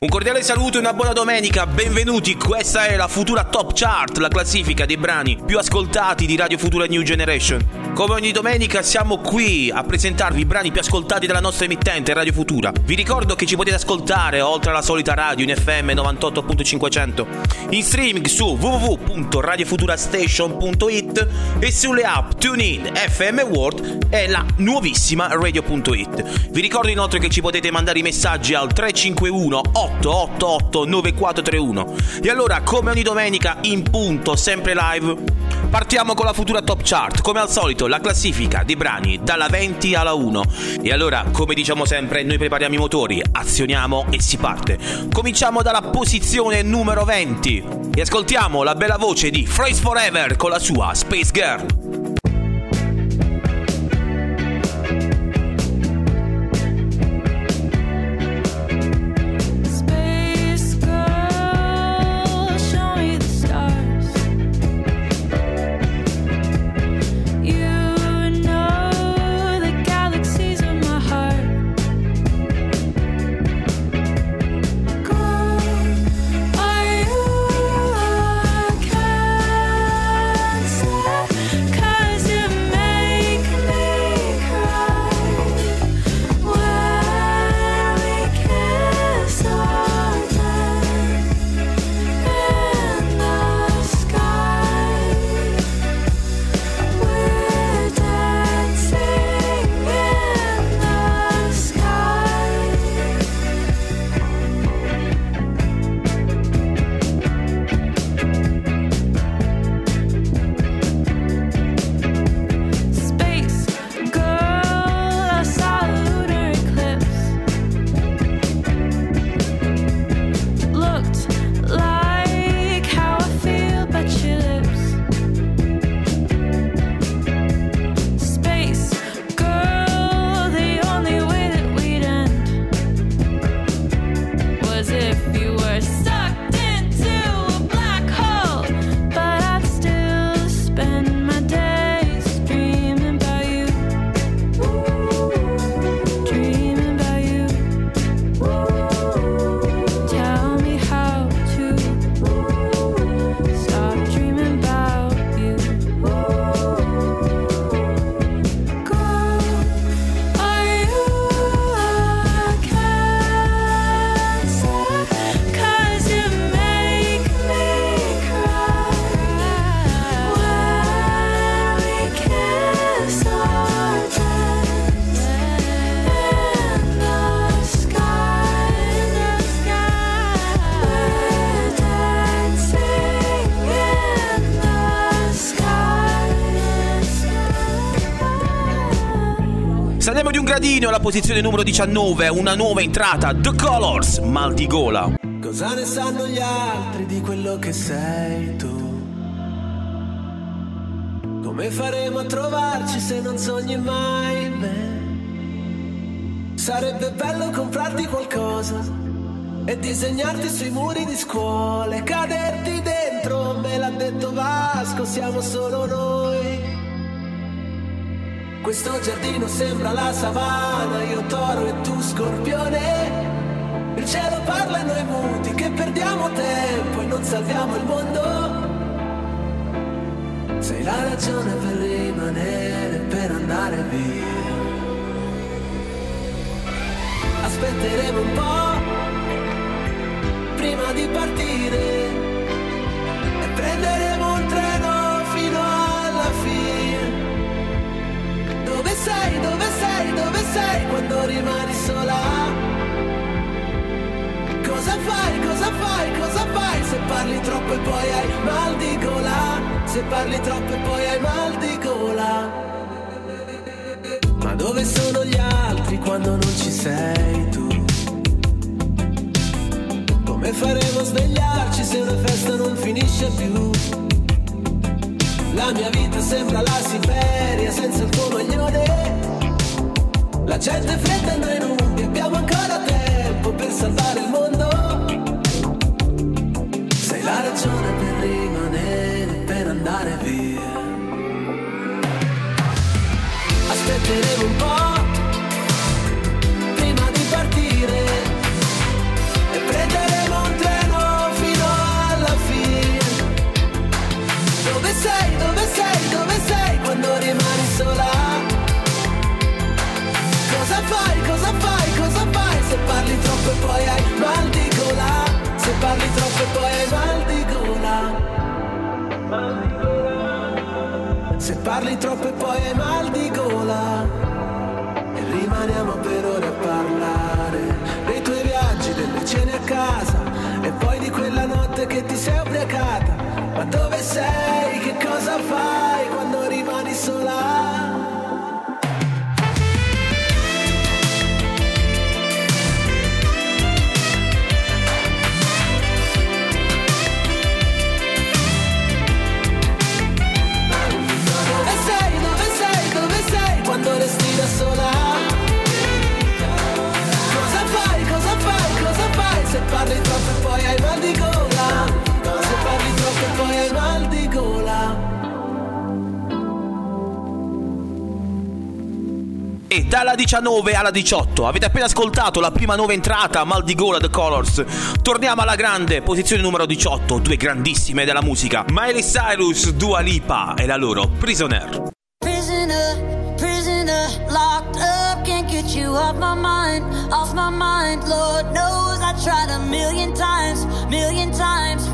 un cordiale saluto e una buona domenica, benvenuti, questa è la Futura Top Chart, la classifica dei brani più ascoltati di Radio Futura New Generation. Come ogni domenica siamo qui a presentarvi i brani più ascoltati dalla nostra emittente Radio Futura. Vi ricordo che ci potete ascoltare oltre alla solita radio in FM 98.500, in streaming su www.radiofuturastation.it e sulle app TuneIn, FM World e la nuovissima Radio.it. Vi ricordo inoltre che ci potete mandare i messaggi al 351 888 9431. E allora, come ogni domenica, in punto, sempre live, partiamo con la futura top chart. Come al solito, la classifica dei brani dalla 20 alla 1. E allora, come diciamo sempre, noi prepariamo i motori, azioniamo e si parte. Cominciamo dalla posizione numero 20 e ascoltiamo la bella voce di Phrase Forever con la sua Space Girl. Gradino alla posizione numero 19, una nuova entrata, The Colors, Maldigola. Cosa ne sanno gli altri di quello che sei tu? Come faremo a trovarci se non sogni mai me? Sarebbe bello comprarti qualcosa e disegnarti sui muri di scuola e caderti dentro, me l'ha detto Vasco, siamo solo noi. Questo giardino sembra la savana, io toro e tu scorpione. Il cielo parla e noi muti che perdiamo tempo e non salviamo il mondo. Sei la ragione per rimanere, per andare via. Aspetteremo un po' prima di partire e prenderemo un treno sei, dove sei, dove sei quando rimani sola? Cosa fai, cosa fai, cosa fai se parli troppo e poi hai mal di gola? Se parli troppo e poi hai mal di gola. Ma dove sono gli altri quando non ci sei tu? E faremo svegliarci se una festa non finisce più. La mia vita sembra la Siberia senza il tuo maglione. La gente è fredda e noi nubi, abbiamo ancora tempo per salvare il mondo. Sei la ragione per rimanere, per andare via. Aspetteremo un po' troppo e poi hai mal di gola? Se parli troppo e poi hai mal di gola. Se parli troppo e poi hai mal di gola. E rimaniamo per ore a parlare dei tuoi viaggi, delle cene a casa e poi di quella notte che ti sei ubriacata. Ma dove sei? Che cosa fai quando rimani sola? 19 alla 18 avete appena ascoltato la prima nuova entrata, Mal di Gola The Colors. Torniamo alla grande, posizione numero 18, due grandissime della musica, Miley Cyrus, Dua Lipa e la loro Prisoner. You off my mind, off my mind. Lord knows I tried a million times, million times.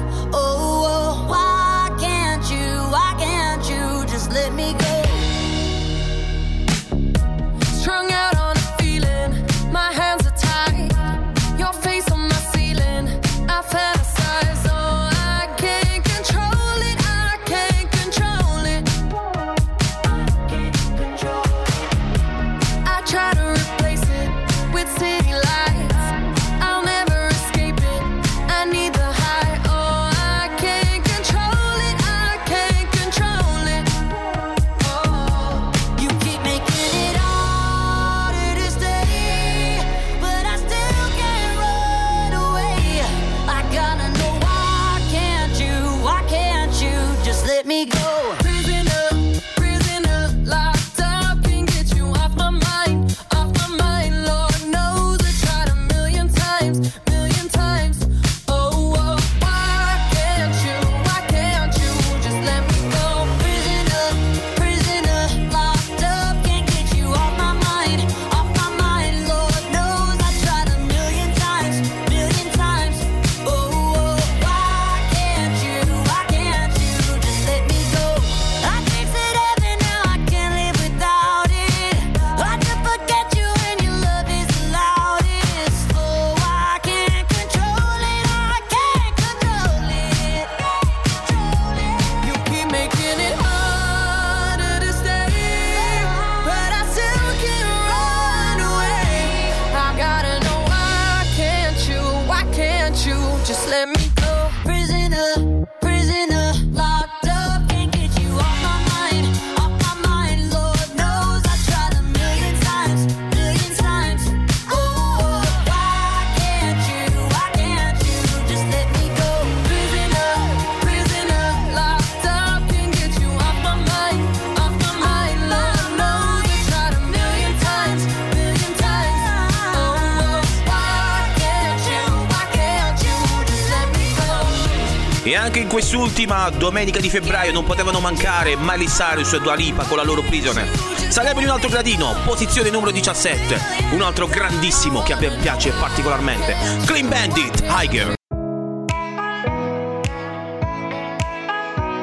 Anche in quest'ultima domenica di febbraio non potevano mancare Miley Cyrus e Dua Lipa con la loro Prisoner. Saliamo di un altro gradino, posizione numero 17, un altro grandissimo che a me piace particolarmente, Clean Bandit, Tiger.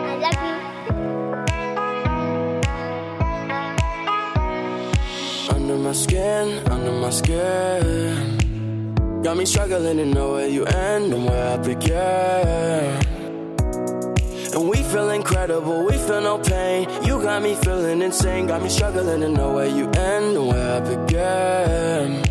I love you. Under my skin, under my skin. Got me struggling to know where you end and where incredible, we feel no pain. You got me feeling insane, got me struggling to know where you end and where I begin.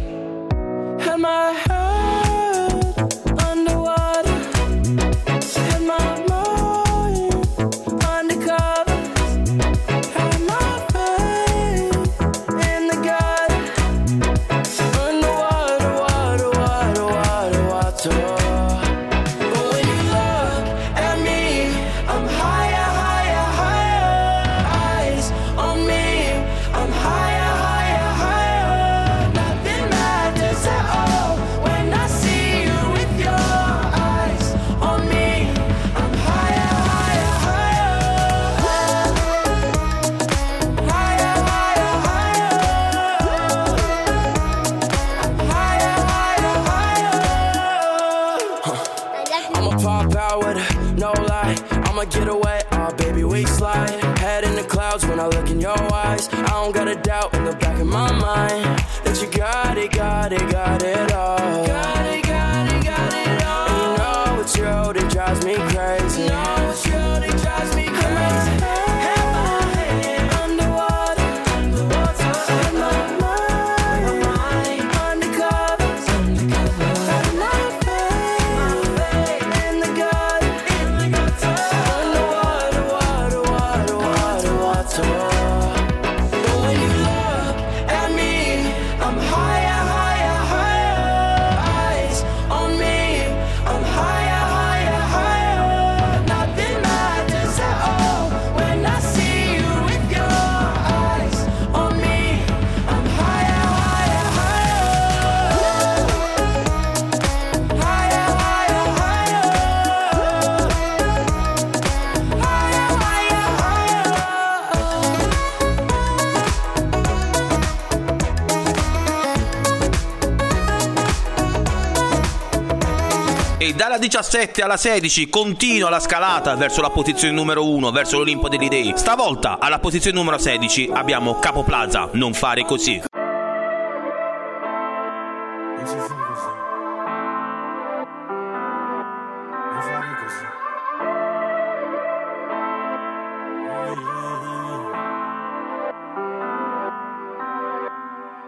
17 alla 16 continua la scalata verso la posizione numero 1, verso l'Olimpo degli Dei. Stavolta alla posizione numero 16 abbiamo Capo Plaza, non fare così.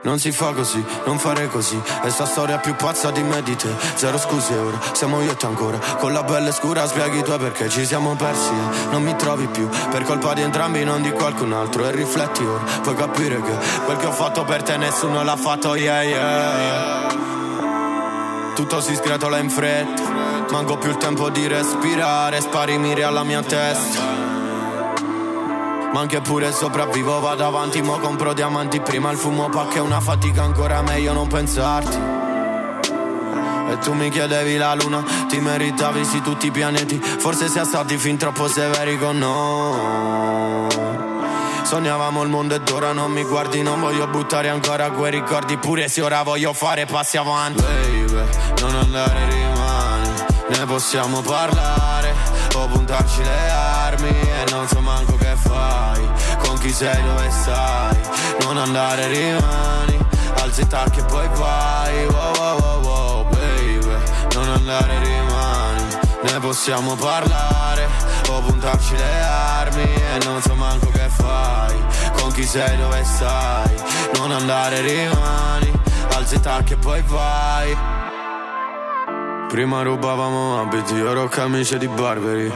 Non si fa così, non fare così. È sta storia più pazza di me di te. Zero scuse ora, siamo io e te ancora. Con la pelle scura spieghi tuoi perché ci siamo persi. E non mi trovi più Per colpa di entrambi, non di qualcun altro. E rifletti ora, puoi capire che Quel che ho fatto per te nessuno l'ha fatto, yeah yeah tutto si sgretola in fretta. Manco più il tempo di respirare Spari miri alla mia testa Ma anche pure sopravvivo Vado avanti, mo compro diamanti. Prima il fumo pacca è una fatica Ancora meglio non pensarti. E tu mi chiedevi la luna, ti meritavi sì tutti i pianeti. Forse siamo stati fin troppo severi con noi. Sognavamo il mondo ed ora non mi guardi Non voglio buttare ancora quei ricordi. Pure se ora voglio fare passi avanti. Baby, non andare rimani Ne possiamo parlare O puntarci le armi E non so manco che fai Con chi sei dove stai. Non andare rimani Alzi i tacchi e poi vai. Wow wow wow wow baby. Non andare rimani Ne possiamo parlare. O puntarci le armi E non so manco che fai Con chi sei dove stai. Non andare rimani Alzi i tacchi e poi vai Prima rubavamo abiti, ora ho camicie di barberi.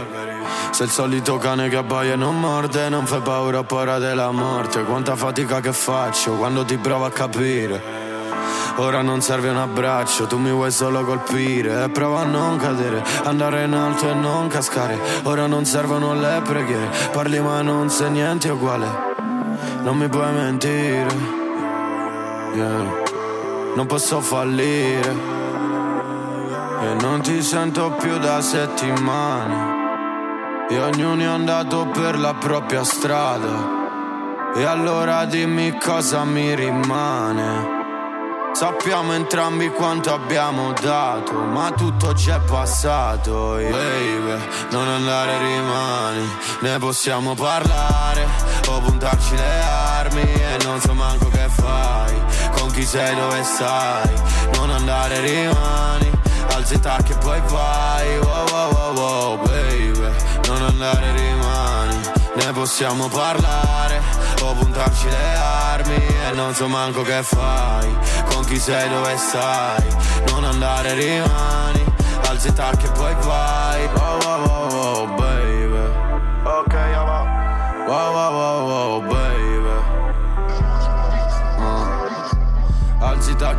Se il solito cane che abbaia e non morde, non fai paura, paura della morte. Quanta fatica che faccio quando ti provo a capire. Ora non serve un abbraccio, tu mi vuoi solo colpire. E prova a non cadere, andare in alto e non cascare. Ora non servono le preghiere, parli ma non sai niente uguale. Non mi puoi mentire, yeah. non posso fallire. E non ti sento più da settimane. E ognuno è andato per la propria strada. E allora dimmi cosa mi rimane. Sappiamo entrambi quanto abbiamo dato Ma tutto c'è passato yeah. Baby, non andare rimani Ne possiamo parlare. O puntarci le armi E non so manco che fai. Con chi sei dove stai? Non andare rimani Alzi i tacchi e poi vai Wow wow wow wow baby. Non andare rimani Ne possiamo parlare. O puntarci le armi E non so manco che fai. Con chi sei dove stai? Non andare rimani. Alzi i tacchi e poi vai Wow wow wow wow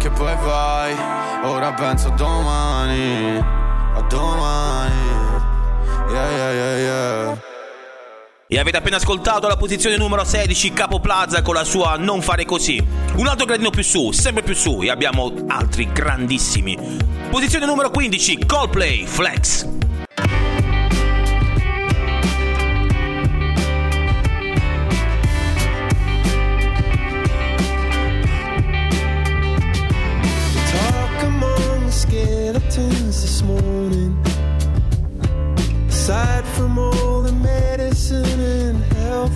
Alzi i tacchi e poi vai Ora penso a domani A domani Yeah yeah yeah yeah E avete appena ascoltato la posizione numero 16 Capo Plaza con la sua Non fare così. Un altro gradino più su, sempre più su e abbiamo altri grandissimi. Posizione numero 15 Coldplay Flex. mountains this morning. Aside from all the medicine and health,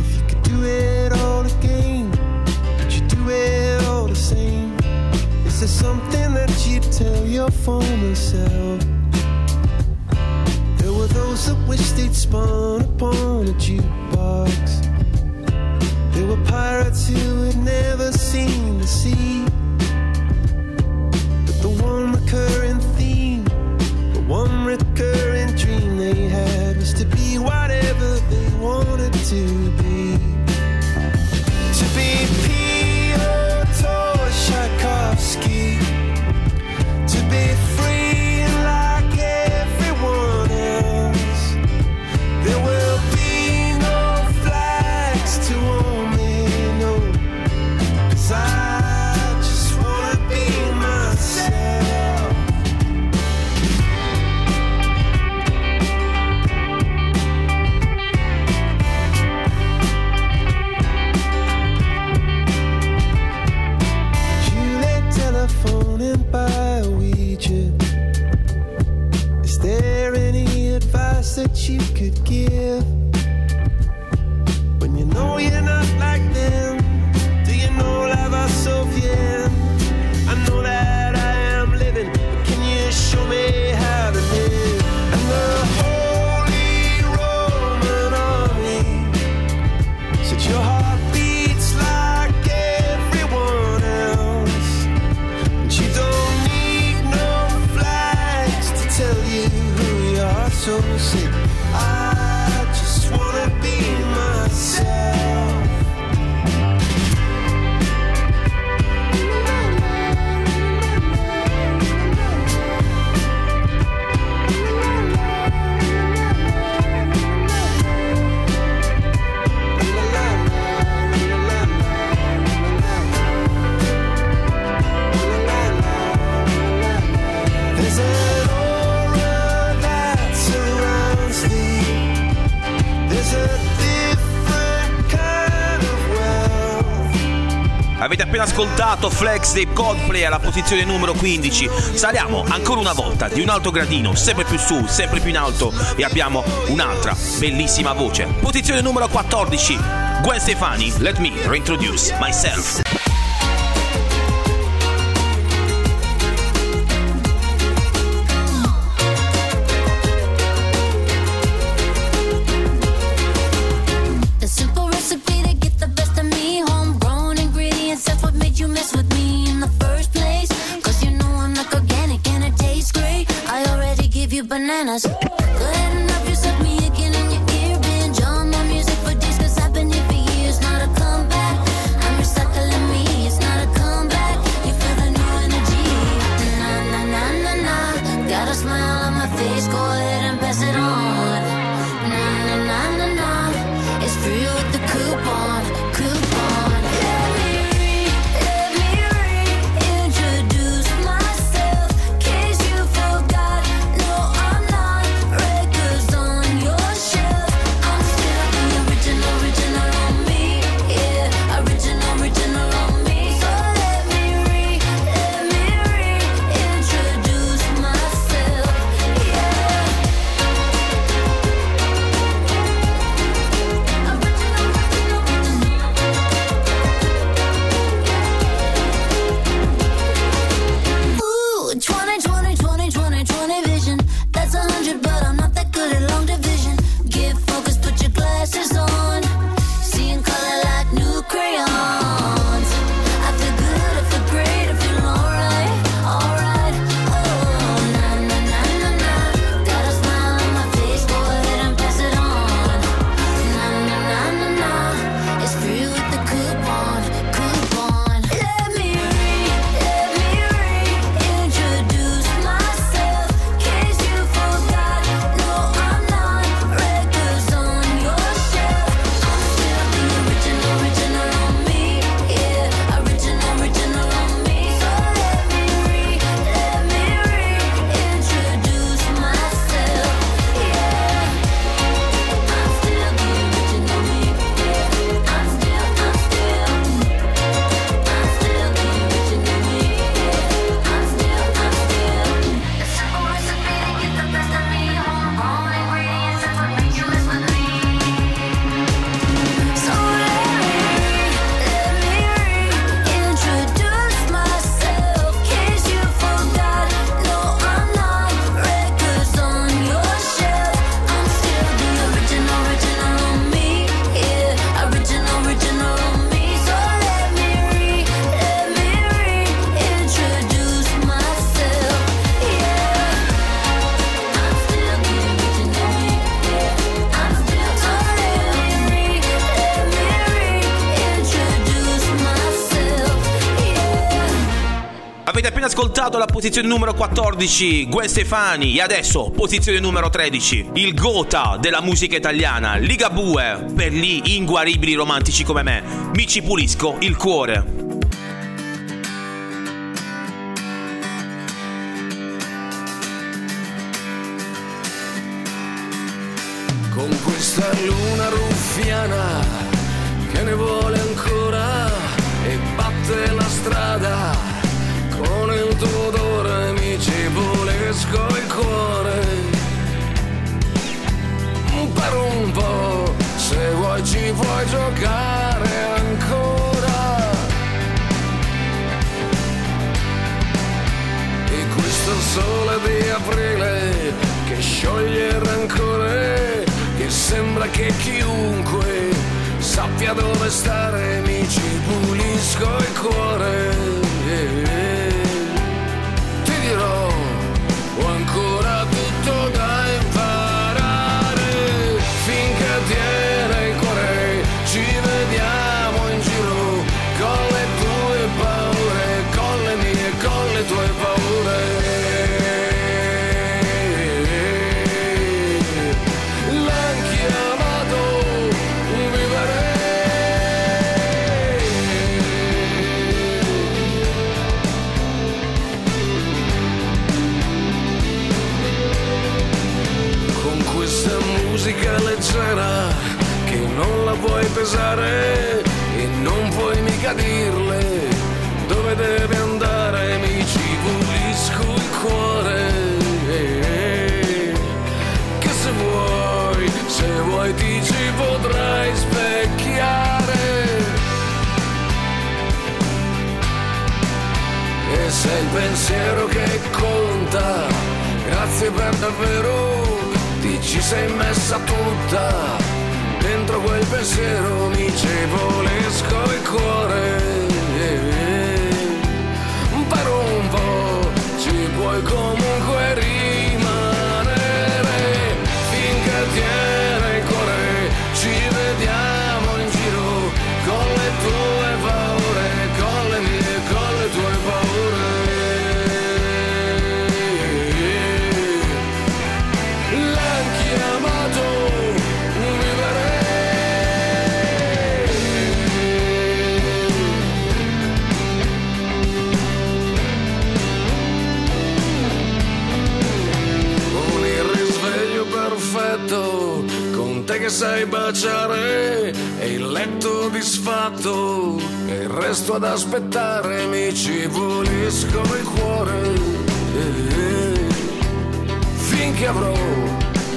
if you could do it all again, would you do it all the same? Is there something that you'd tell your former self? There were those that wished they'd spun upon a jukebox. There were pirates who had never seen the sea one recurring theme, the one recurring dream they had was to be whatever they wanted to be. Sotto Flex dei Coldplay alla posizione numero 15. Saliamo ancora una volta di un alto gradino, sempre più su, sempre più in alto e abbiamo un'altra bellissima voce. Posizione numero 14. Gwen Stefani, let me reintroduce myself. Ascoltato la posizione numero 14, Gwen Stefani, e adesso posizione numero 13, il gota della musica italiana, Ligabue, per gli inguaribili romantici come me, mi ci pulisco il cuore. Che chiunque sappia dove stare mi ci pulisco il cuore pesare e non puoi mica dirle dove deve andare mi ci pulisco il cuore. Che se vuoi se vuoi ti ci potrai specchiare. E sei il pensiero che conta, grazie per davvero, ti ci sei messa tutta, dentro quel pensiero mi ci volesco il cuore. Per un po' ci puoi comunque che sai baciare e il letto disfatto e il resto ad aspettare mi ci pulisco il cuore. Eh, finché avrò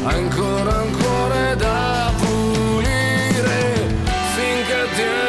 ancora un cuore da pulire finché tiene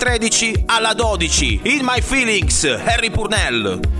13 alla 12, In My Feelings, Harry Purnell.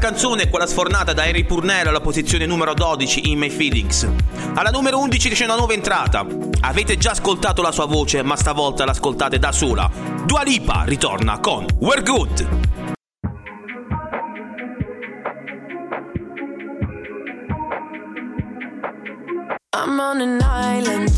canzone è quella sfornata da Henry Purnell alla posizione numero 12 in My Feelings. Alla numero 11 c'è una nuova entrata. Avete già ascoltato la sua voce, ma stavolta l'ascoltate da sola. Dua Lipa ritorna con We're Good. I'm on an island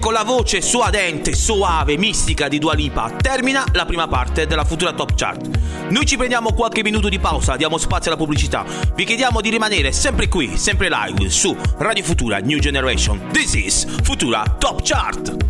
con la voce suadente, soave, mistica di Dua Lipa termina la prima parte della futura top chart. Noi ci prendiamo qualche minuto di pausa, diamo spazio alla pubblicità. Vi chiediamo di rimanere sempre qui, sempre live su Radio Futura New Generation. This is Futura Top Chart.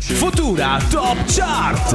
Futura Top Chart.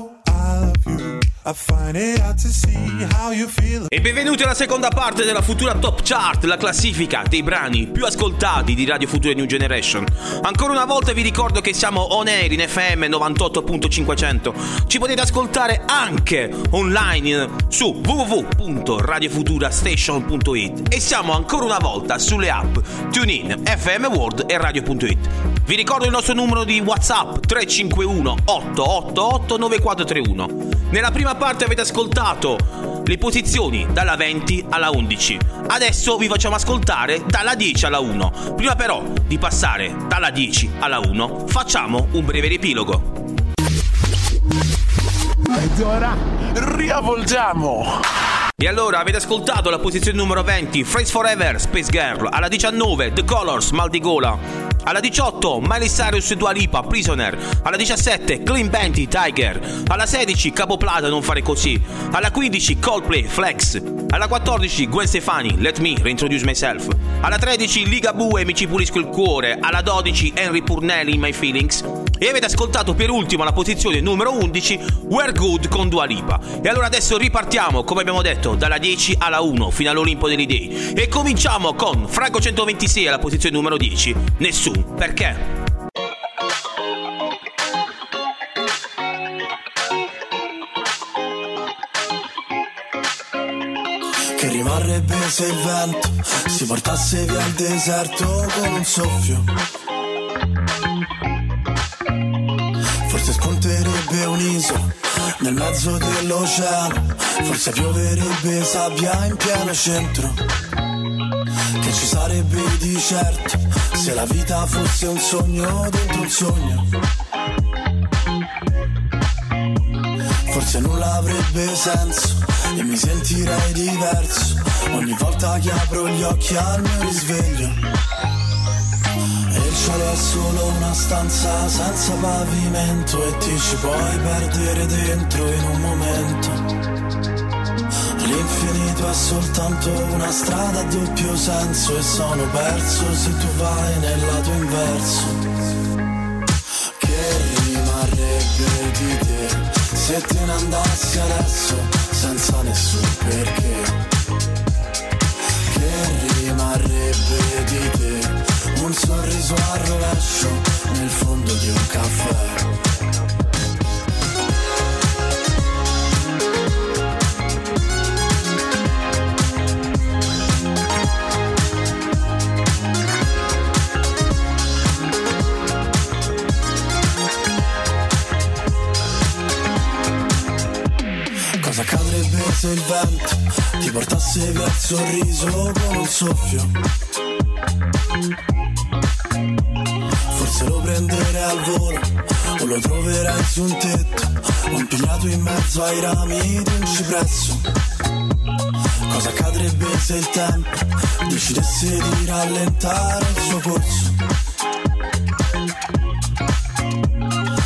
E benvenuti alla seconda parte della Futura Top Chart, la classifica dei brani più ascoltati di Radio Futura New Generation. Ancora una volta vi ricordo che siamo on air in FM 98.500. Ci potete ascoltare anche online su www.radiofuturastation.it e siamo ancora una volta sulle app TuneIn, FM World e Radio.it. Vi ricordo il nostro numero di WhatsApp 351 888 9431. Nella prima parte avete ascoltato le posizioni dalla 20 alla 11. Adesso vi facciamo ascoltare dalla 10 alla 1. Prima però di passare dalla 10 alla 1, facciamo un breve riepilogo. Ed ora riavvolgiamo. E allora avete ascoltato la posizione numero 20, Phrase Forever, Space Girl, alla 19 The Colors, Mal di Gola. Alla 18 Miley Cyrus e Dua Lipa, Prisoner. Alla 17 Clean Banty, Tiger. Alla 16 Capo Plata, Non fare così. Alla 15 Coldplay, Flex. Alla 14 Gwen Stefani, Let Me Reintroduce Myself. Alla 13 Liga Bue, Mi ci pulisco il cuore. Alla 12 Henry Purnelli, My Feelings. E avete ascoltato per ultimo la posizione numero 11 We're Good con Dua Lipa. E allora adesso ripartiamo, come abbiamo detto, dalla 10 alla 1 fino all'Olimpo degli Dei. E cominciamo con Franco 126 alla posizione numero 10. Nessun perché? Che rimarrebbe se il vento si portasse via il deserto con un soffio. Forse spunterebbe un'isola nel mezzo dell'oceano. Forse pioverebbe sabbia in pieno centro. Che ci sarebbe di certo se la vita fosse un sogno dentro un sogno. Forse nulla avrebbe senso e mi sentirei diverso ogni volta che apro gli occhi al mio risveglio. Il cielo è solo una stanza senza pavimento e ti ci puoi perdere dentro in un momento. L'infinito è soltanto una strada a doppio senso e sono perso se tu vai nel lato inverso. Che rimarrebbe di te se te ne andassi adesso senza nessun perché? Che rimarrebbe di te un sorriso a rovescio nel fondo di un caffè? Se il vento ti portasse via il sorriso con un soffio? Forse lo prenderei al volo o lo troverai su un tetto o impigliato in mezzo ai rami di un cipresso. Cosa accadrebbe se il tempo decidesse di rallentare il suo corso?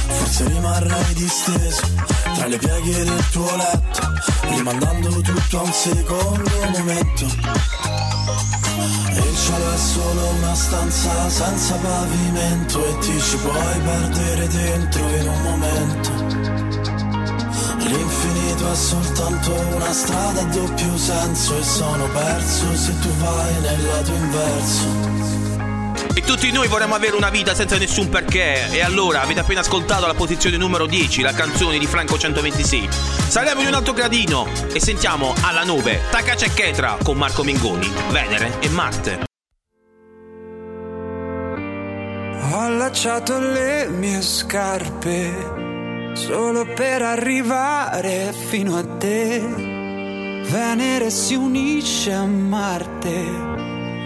Forse rimarrei disteso tra le pieghe del tuo letto, rimandando tutto a un secondo momento. Il cielo è solo una stanza senza pavimento e ti ci puoi perdere dentro in un momento. L'infinito è soltanto una strada a doppio senso e sono perso se tu vai nel lato inverso. E tutti noi vorremmo avere una vita senza nessun perché. E allora avete appena ascoltato la posizione numero 10, la canzone di Franco 126. Saliamo di un altro gradino e sentiamo alla 9 Takace Chetra con Marco Mengoni, Venere e Marte. Ho allacciato le mie scarpe solo per arrivare fino a te. Venere si unisce a Marte.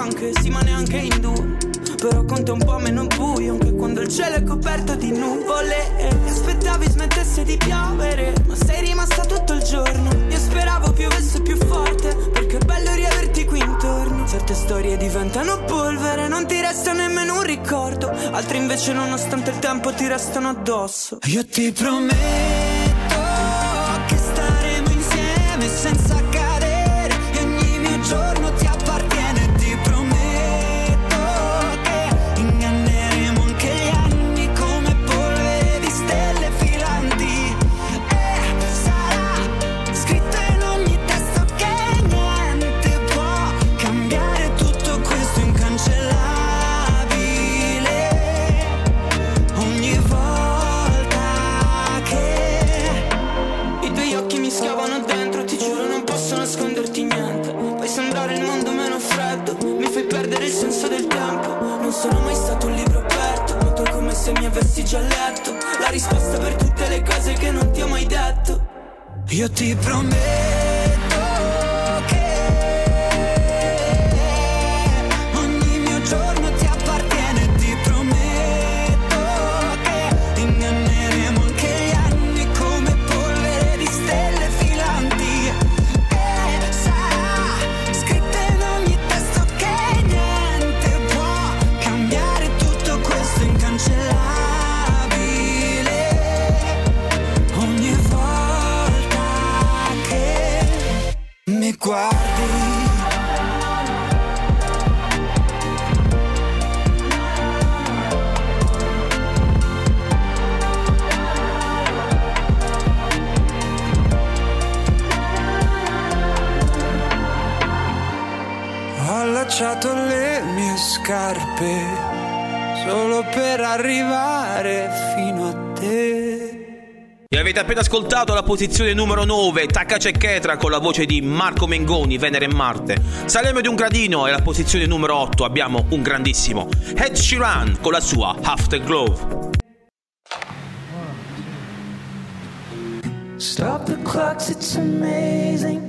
granché, sì ma neanche in due. Però conta un po' meno buio anche quando il cielo è coperto di nuvole. E aspettavi smettesse di piovere, ma sei rimasta tutto il giorno. Io speravo piovesse più forte, perché è bello riaverti qui intorno. Certe storie diventano polvere, non ti resta nemmeno un ricordo. Altre invece, nonostante il tempo, ti restano addosso. Io ti prometto appena ascoltato la posizione numero 9, Takace Chetra con la voce di Marco Mengoni, Venere e Marte. Saliamo di un gradino e alla posizione numero 8 abbiamo un grandissimo Ed Sheeran con la sua Afterglow. Stop the clocks, it's amazing.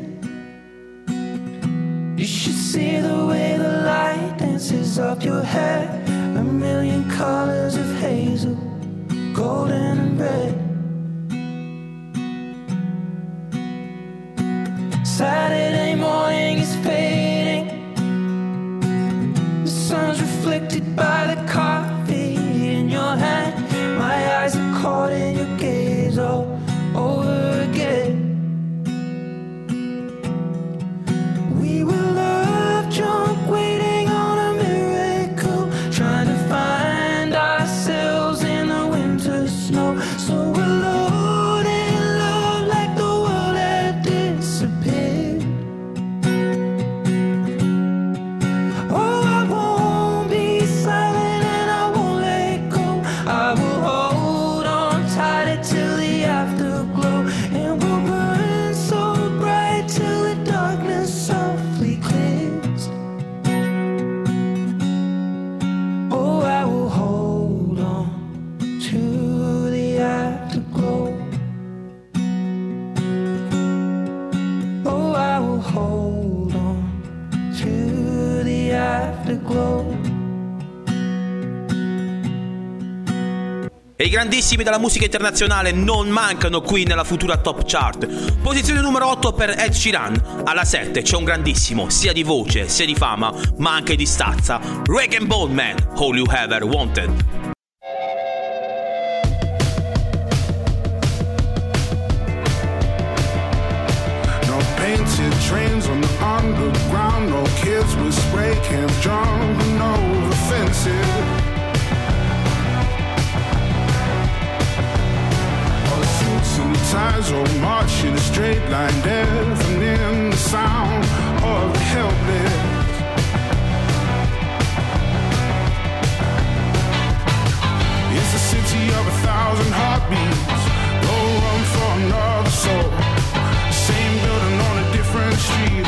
You should see the way the light dances up your hair. A million colors of hazel, golden and red. Grandissimi della musica internazionale non mancano qui nella futura top chart. Posizione numero 8 per Ed Sheeran. Alla 7 c'è un grandissimo, sia di voce, sia di fama, ma anche di stazza. Reagan Bone Man, All You Ever Wanted. No painted trains on the underground. No kids with spray cans jumping over fences. Ties all march in a straight line, deafening the sound of the helpless. It's a city of a thousand heartbeats. No room for another soul. Same building on a different street,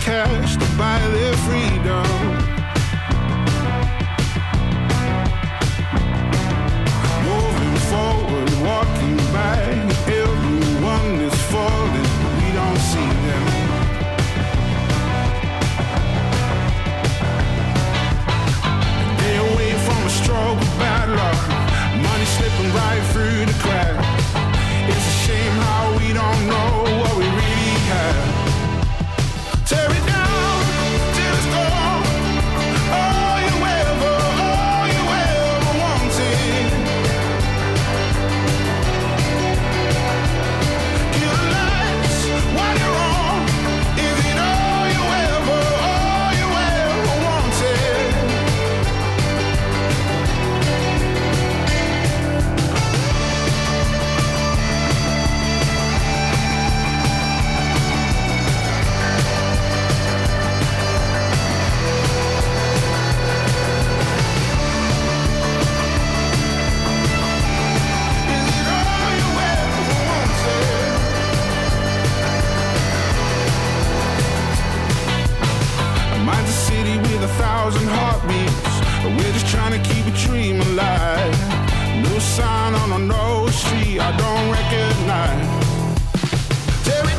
cash to buy their freedom sign on a no street I don't recognize. Tear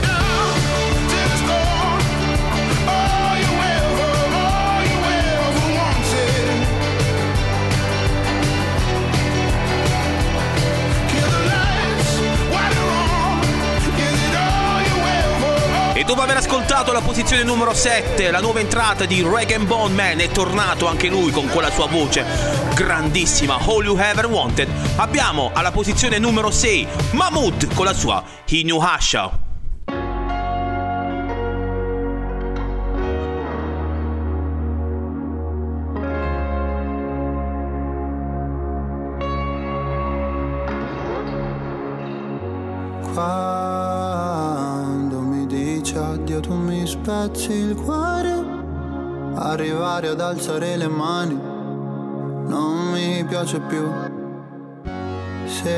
dopo aver ascoltato la posizione numero 7, la nuova entrata di Reagan Bone Man, è tornato anche lui con quella sua voce grandissima, All You Ever Wanted. Abbiamo alla posizione numero 6 Mahmood con la sua Inuyasha. Arrivare ad alzare le mani. Non mi piace più. Se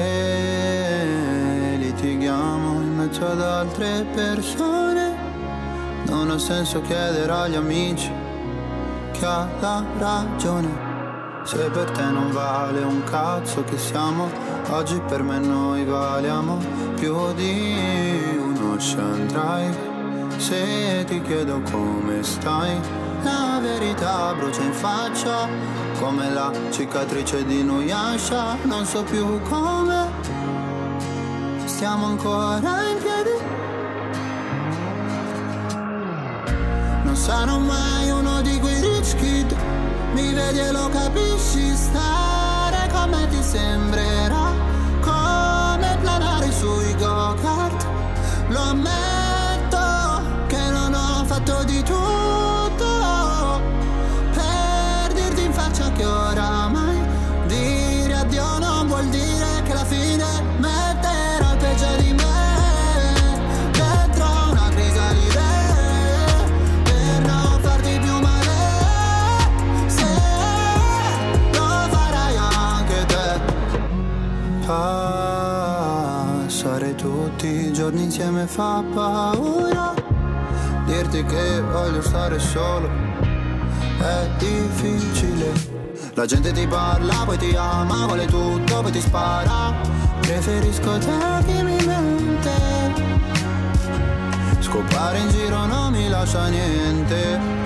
litighiamo in mezzo ad altre persone Non ha senso chiedere agli amici Che ha la ragione. Se per te non vale un cazzo che siamo, oggi per me noi valiamo più di uno ocean drive. Se ti chiedo come stai, la verità brucia in faccia, come la cicatrice di Nuyasha, non so più come. Stiamo ancora in piedi. Non sarò mai uno di quei rich kid Mi vedi e lo capisci Stare con me ti sembrerà Come planare sui go-kart Lo ammetto fa paura. Dirti che voglio stare solo è difficile. La gente ti parla, poi ti ama, vuole tutto, poi ti spara. Preferisco te che mi mente. Scopare in giro non mi lascia niente.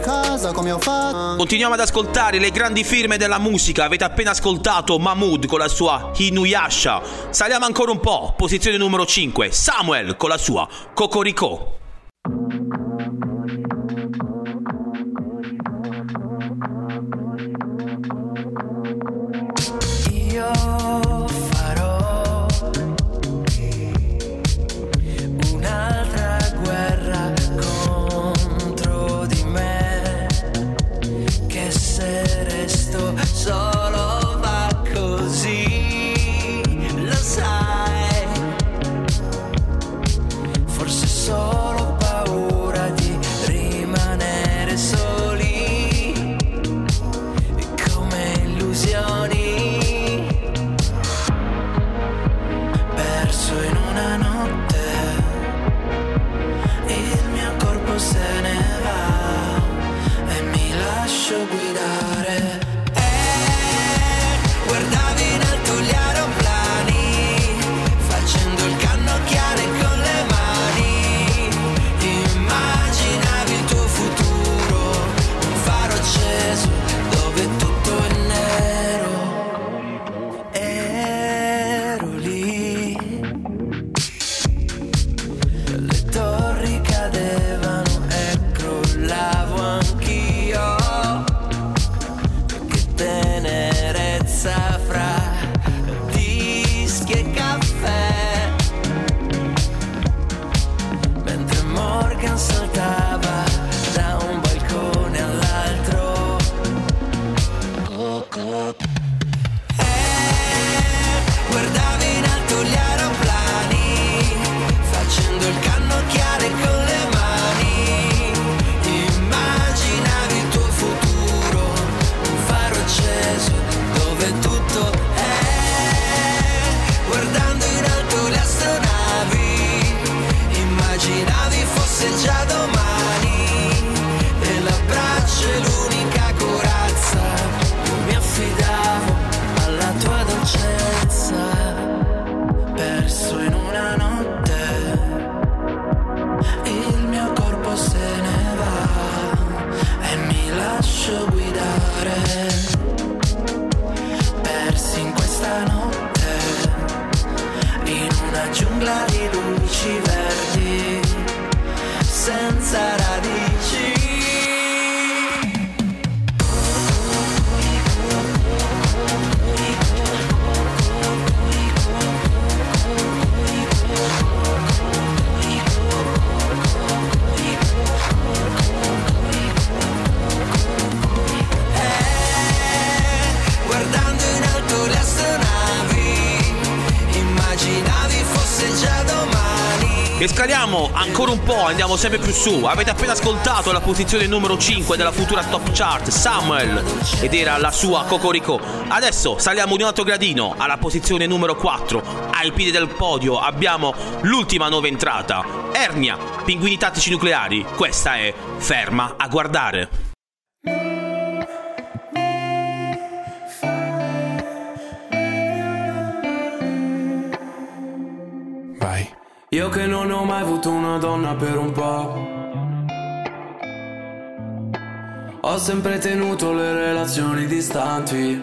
Casa come ho fatto Continuiamo ad ascoltare le grandi firme della musica. Avete appena ascoltato Mahmood con la sua Inuyasha. Saliamo ancora un po'. Posizione numero 5. Samuel con la sua Cocorico. Scaliamo ancora un po', andiamo sempre più su. Avete appena ascoltato la posizione numero 5 della futura top chart, Samuel, ed era la sua Cocorico. Adesso saliamo di un altro gradino, alla posizione numero 4. Ai piedi del podio abbiamo l'ultima nuova entrata, Ernia, Pinguini tattici nucleari. Questa è Ferma a guardare. Io che non ho mai avuto una donna per un po'. Ho sempre tenuto le relazioni distanti.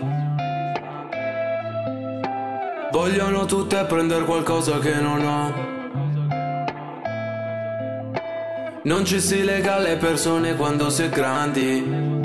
Vogliono tutte prendere qualcosa che non ho. Non ci si lega alle persone quando si è grandi.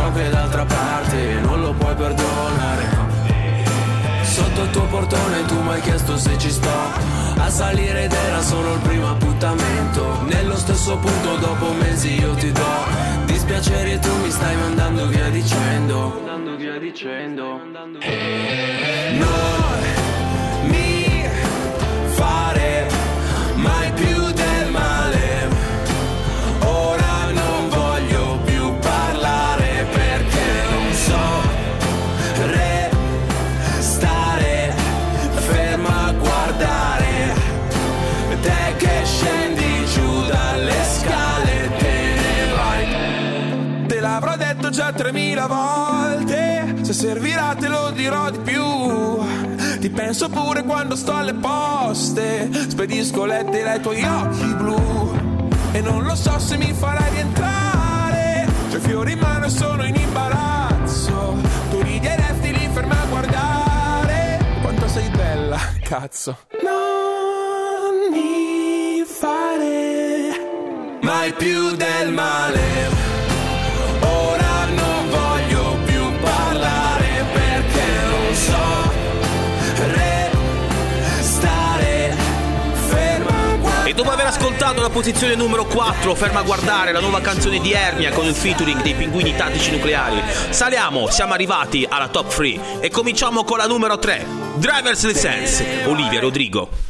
so che d'altra parte non lo puoi perdonare. Sotto il tuo portone tu mi hai chiesto se ci sto. A salire ed era solo il primo appuntamento. Nello stesso punto dopo mesi io ti do. Dispiaceri e tu mi stai mandando via dicendo. Mandando via dicendo. Mi già 3000 volte. Se servirà te lo dirò di più. Ti penso pure quando sto alle poste. Spedisco lettere ai tuoi occhi blu. E non lo so se mi farai rientrare. I fiori in mano e sono in imbarazzo. Tu ridi e resti lì ferma a guardare. Quanto sei bella, cazzo. Non mi fare mai più del male. E dopo aver ascoltato la posizione numero 4, ferma a guardare la nuova canzone di Ernia con il featuring dei pinguini tattici nucleari, saliamo, siamo arrivati alla top 3 e cominciamo con la numero 3, Driver's License, Olivia Rodrigo.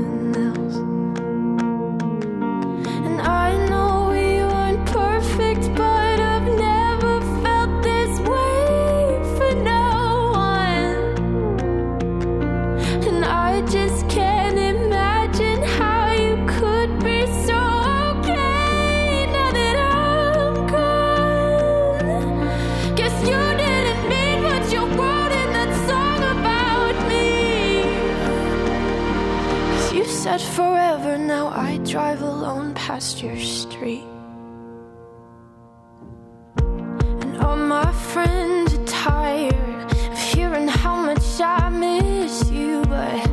forever, now I drive alone past your street. And all my friends are tired of hearing how much I miss you, but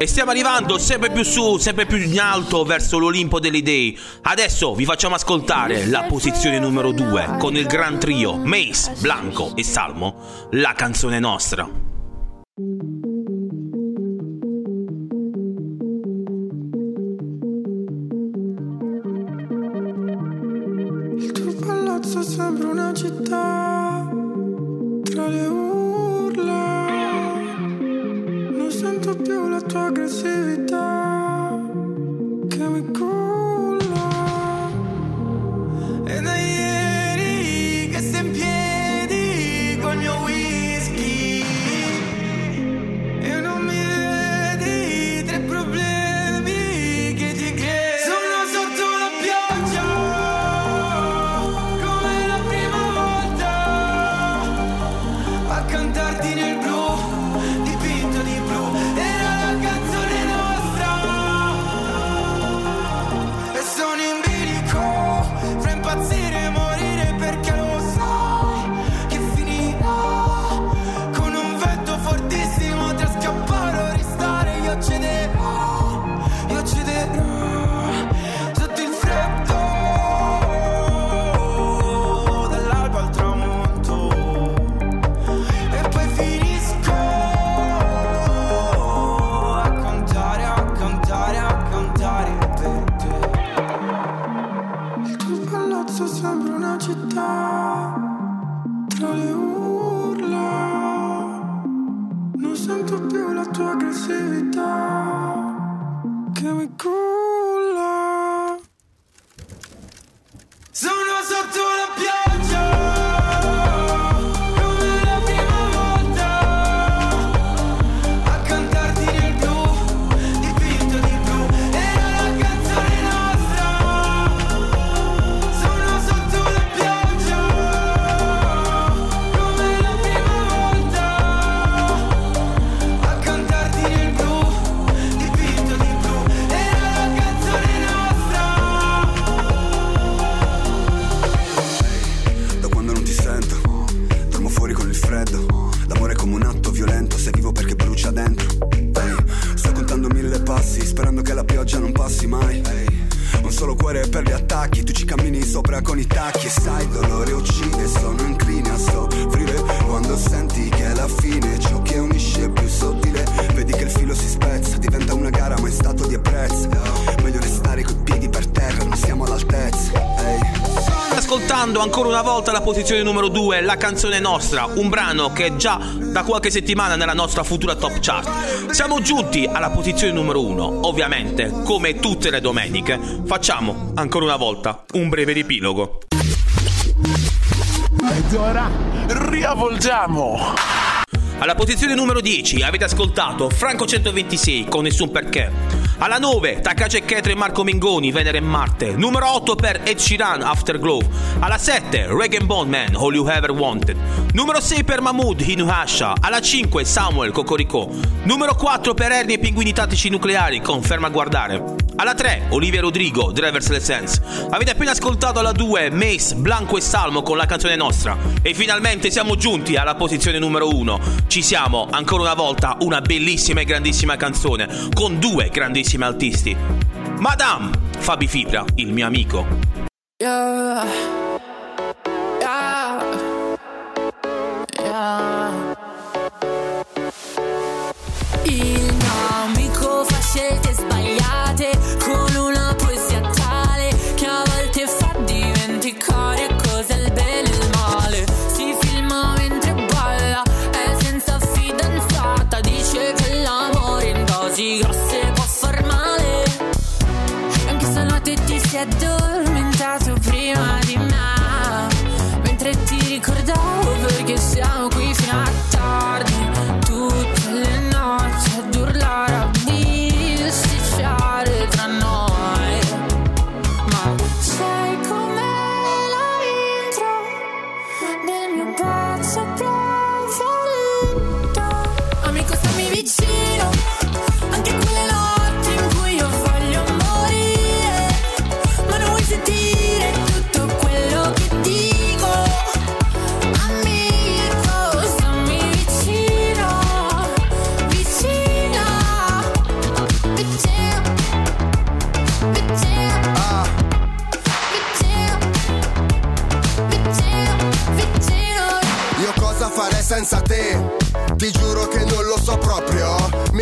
E stiamo arrivando sempre più su, sempre più in alto verso l'Olimpo delle idee. Adesso vi facciamo ascoltare la posizione numero 2 con il gran trio Mace, Blanco e Salmo, la canzone nostra. La sembra una città tra le urla. Non sento più la tua aggressività che mi culla. Sono sotto la pioggia pioggia non passi mai. Un solo cuore per gli attacchi, tu ci cammini sopra con i tacchi. E sai, dolore uccide, sono incline a soffrire. Quando senti che è la fine, ciò che unisce più sottile. Ascoltando ancora una volta la posizione numero 2, la canzone nostra, un brano che è già da qualche settimana nella nostra futura top chart. Siamo giunti alla posizione numero 1, ovviamente, come tutte le domeniche, facciamo ancora una volta un breve riepilogo. Ed ora riavvolgiamo. Alla posizione numero 10 avete ascoltato Franco 126 con Nessun Perché. Alla 9 Takace Ketre e Marco Mengoni Venere e Marte. Numero 8 per Ed Sheeran Afterglow. Alla 7 Regan Bondman All You Ever Wanted. Numero 6 per Mahmood Inuhasha. Alla 5 Samuel Cocorico. Numero 4 per Ernie e Pinguini Tattici Nucleari con Ferma a Guardare. Alla 3 Olivia Rodrigo Driver's License. Avete appena ascoltato alla 2 Mace, Blanco e Salmo con la canzone nostra. E finalmente siamo giunti alla posizione numero 1. Ci siamo ancora una volta una bellissima e grandissima canzone con due grandissimi artisti. Madame Fabi Fibra, il mio amico. Yeah.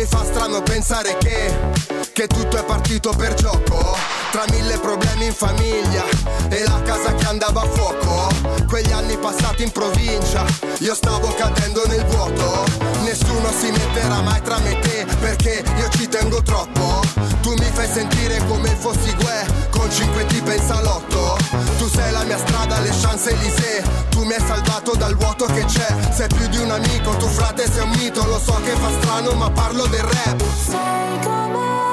Fa strano pensare che che tutto è partito per gioco. Tra mille problemi in famiglia e la casa che andava a fuoco. Quegli anni passati in provincia, io stavo cadendo nel vuoto. Nessuno si metterà mai tra me e te perché io ci tengo troppo. Tu mi fai sentire come fossi Gue con cinque tipe in salotto. Tu sei la mia strada, le chance Elysée. Tu mi hai salvato dal vuoto che c'è. Sei più di un amico, tu frate sei un mito. Lo so che fa strano, ma parlo del rap. Sei come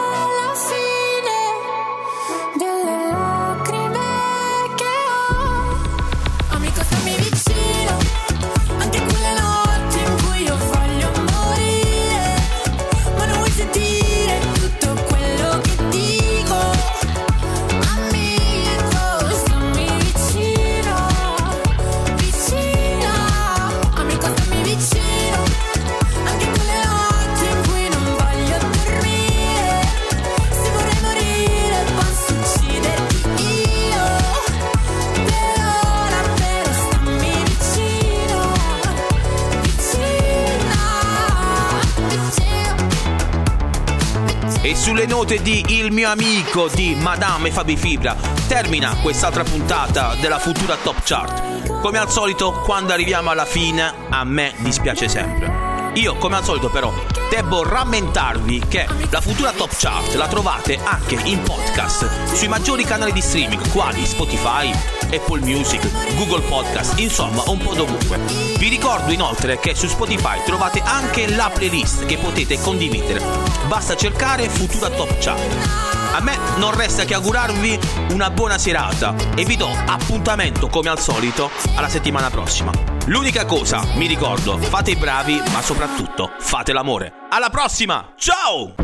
E sulle note di Il mio amico di Madame e Fabi Fibra termina quest'altra puntata della futura Top Chart. Come al solito, quando arriviamo alla fine, a me dispiace sempre. Io, come al solito, però, devo rammentarvi che la futura Top Chart la trovate anche in podcast sui maggiori canali di streaming, quali Spotify, Apple Music, Google Podcast, insomma, un po' dovunque. Vi ricordo inoltre che su Spotify trovate anche la playlist che potete condividere. Basta cercare Futura Top Chart. A me non resta che augurarvi una buona serata e vi do appuntamento come al solito alla settimana prossima. L'unica cosa, mi ricordo, fate i bravi, ma soprattutto fate l'amore. Alla prossima! Ciao!